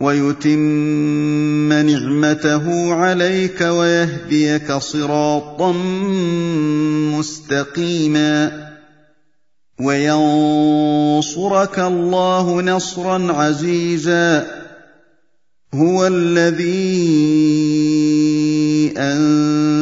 ويتم نعمته عليك ويهديك صراطا مستقيما وينصرك الله نصرا عزيزا هو الذي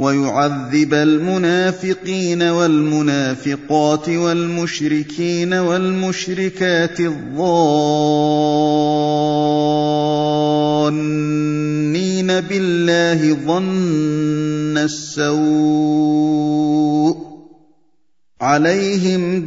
ويعذب المنافقين والمنافقات والمشركين والمشركات الظانين بالله ظن السوء عليهم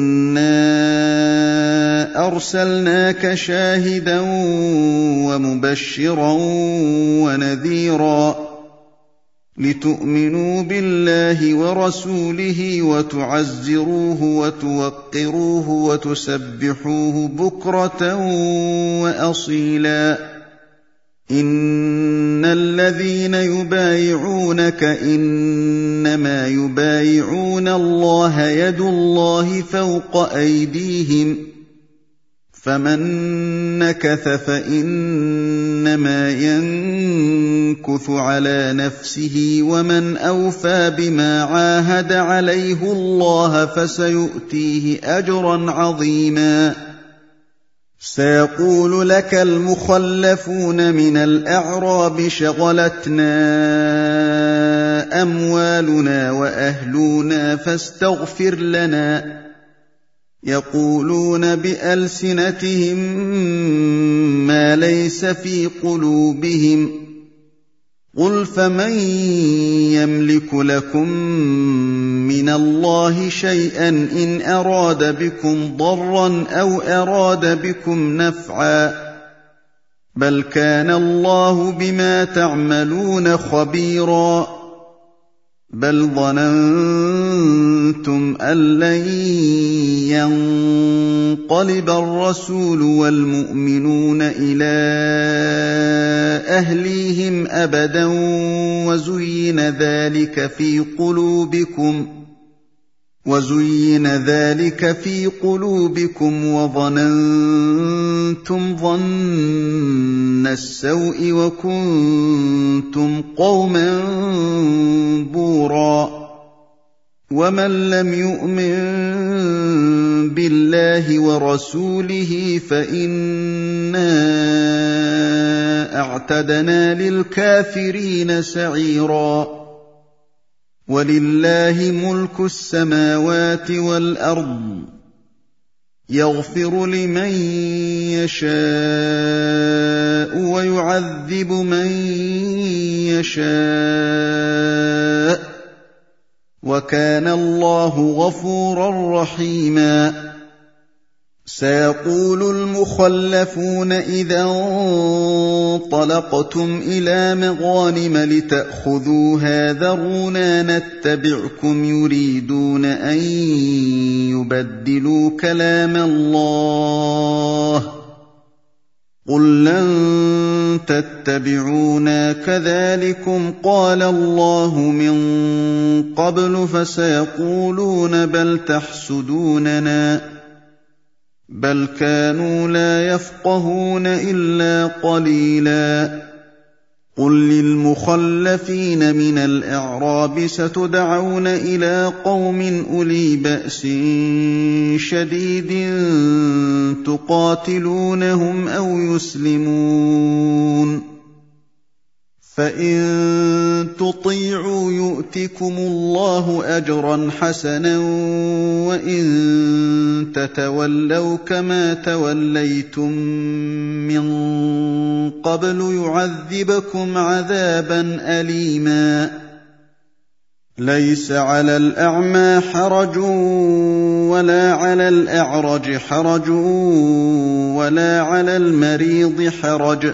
أرسلناك شاهدا ومبشرا ونذيرا لتؤمنوا بالله ورسوله وتعزروه وتوقروه وتسبحوه بكرة وأصيلا. إن الذين يبايعونك إنما يبايعون الله يد الله فوق أيديهم فمن نكث فانما ينكث على نفسه ومن اوفى بما عاهد عليه الله فسيؤتيه اجرا عظيما سيقول لك المخلفون من الاعراب شغلتنا اموالنا واهلنا فاستغفر لنا يقولون بألسنتهم ما ليس في قلوبهم قل فمن يملك لكم من الله شيئا إن أراد بكم ضرا أو أراد بكم نفعا بل كان الله بما تعملون خبيرا بل ظننتم أن لن ينقلب الرسول والمؤمنون إلى أهليهم أبدا وزين ذلك في قلوبكم وزين ذلك في قلوبكم وظننتم ظن السوء وكنتم قوما بورا ومن لم يؤمن بالله ورسوله فإنا أعتدنا للكافرين سعيرا. ولله ملك السماوات والأرض يغفر لمن يشاء ويعذب من يشاء. وكان الله غفورا رحيما. سيقول المخلفون إذا انطلقتم إلى مغانم لتاخذوها ذرونا نتبعكم يريدون أن يبدلوا كلام الله. قل لن تتبعونا كذلكم قال الله من قبل فسيقولون بل تحسدوننا بل كانوا لا يفقهون الا قليلا قل للمخلفين من الاعراب ستدعون إلى قوم اولي باس شديد تقاتلونهم أو يسلمون فان تطيعوا يؤتكم الله اجرا حسنا وان تتولوا كما توليتم من قبل يعذبكم عذابا اليما ليس على الاعمى حرج ولا على الاعرج حرج ولا على المريض حرج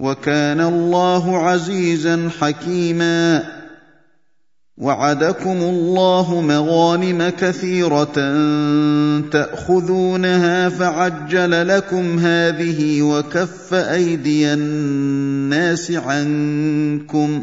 وكان الله عزيزا حكيما. وعدكم الله مغانم كثيرة تأخذونها فعجل لكم هذه وكف أيدي الناس عنكم.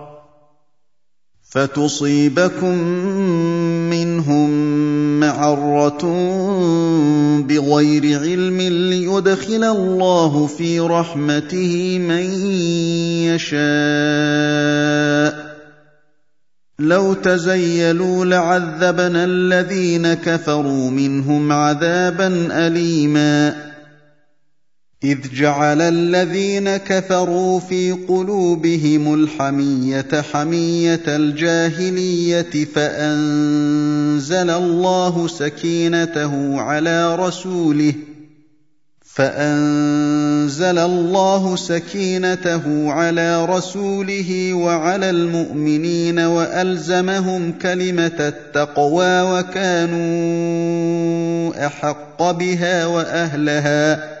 فتصيبكم منهم معرة بغير علم ليدخل الله في رحمته من يشاء. لو تزيلوا لعذبنا الذين كفروا منهم عذابا أليما. إذ جعل الذين كفروا في قلوبهم الحمية حمية الجاهلية فأنزل الله سكينته على رسوله فأنزل الله سكينته على رسوله وعلى المؤمنين وألزمهم كلمة التقوى وكانوا أحق بها وأهلها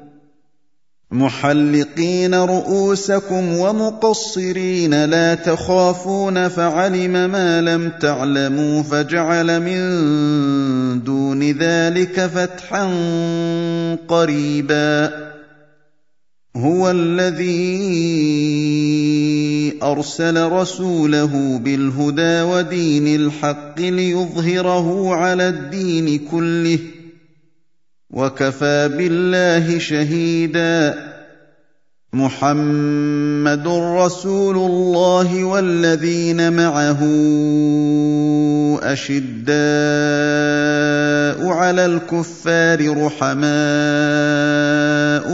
محلقين رؤوسكم ومقصرين لا تخافون فعلم ما لم تعلموا فجعل من دون ذلك فتحا قريبا هو الذي ارسل رسوله بالهدى ودين الحق ليظهره على الدين كله وكفى بالله شهيدا. محمد رسول الله والذين معه أشداء على الكفار رحماء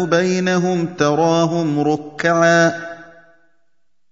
بينهم تراهم ركعا.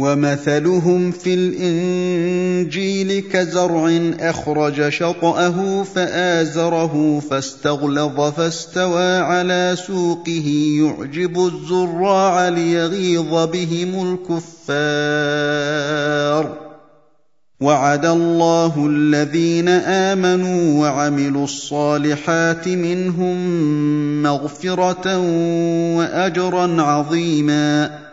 ومثلهم في الإنجيل كزرع أخرج شطأه فآزره فاستغلظ فاستوى على سوقه يعجب الزراع ليغيظ بهم الكفار. وعد الله الذين آمنوا وعملوا الصالحات منهم مغفرة وأجرا عظيما.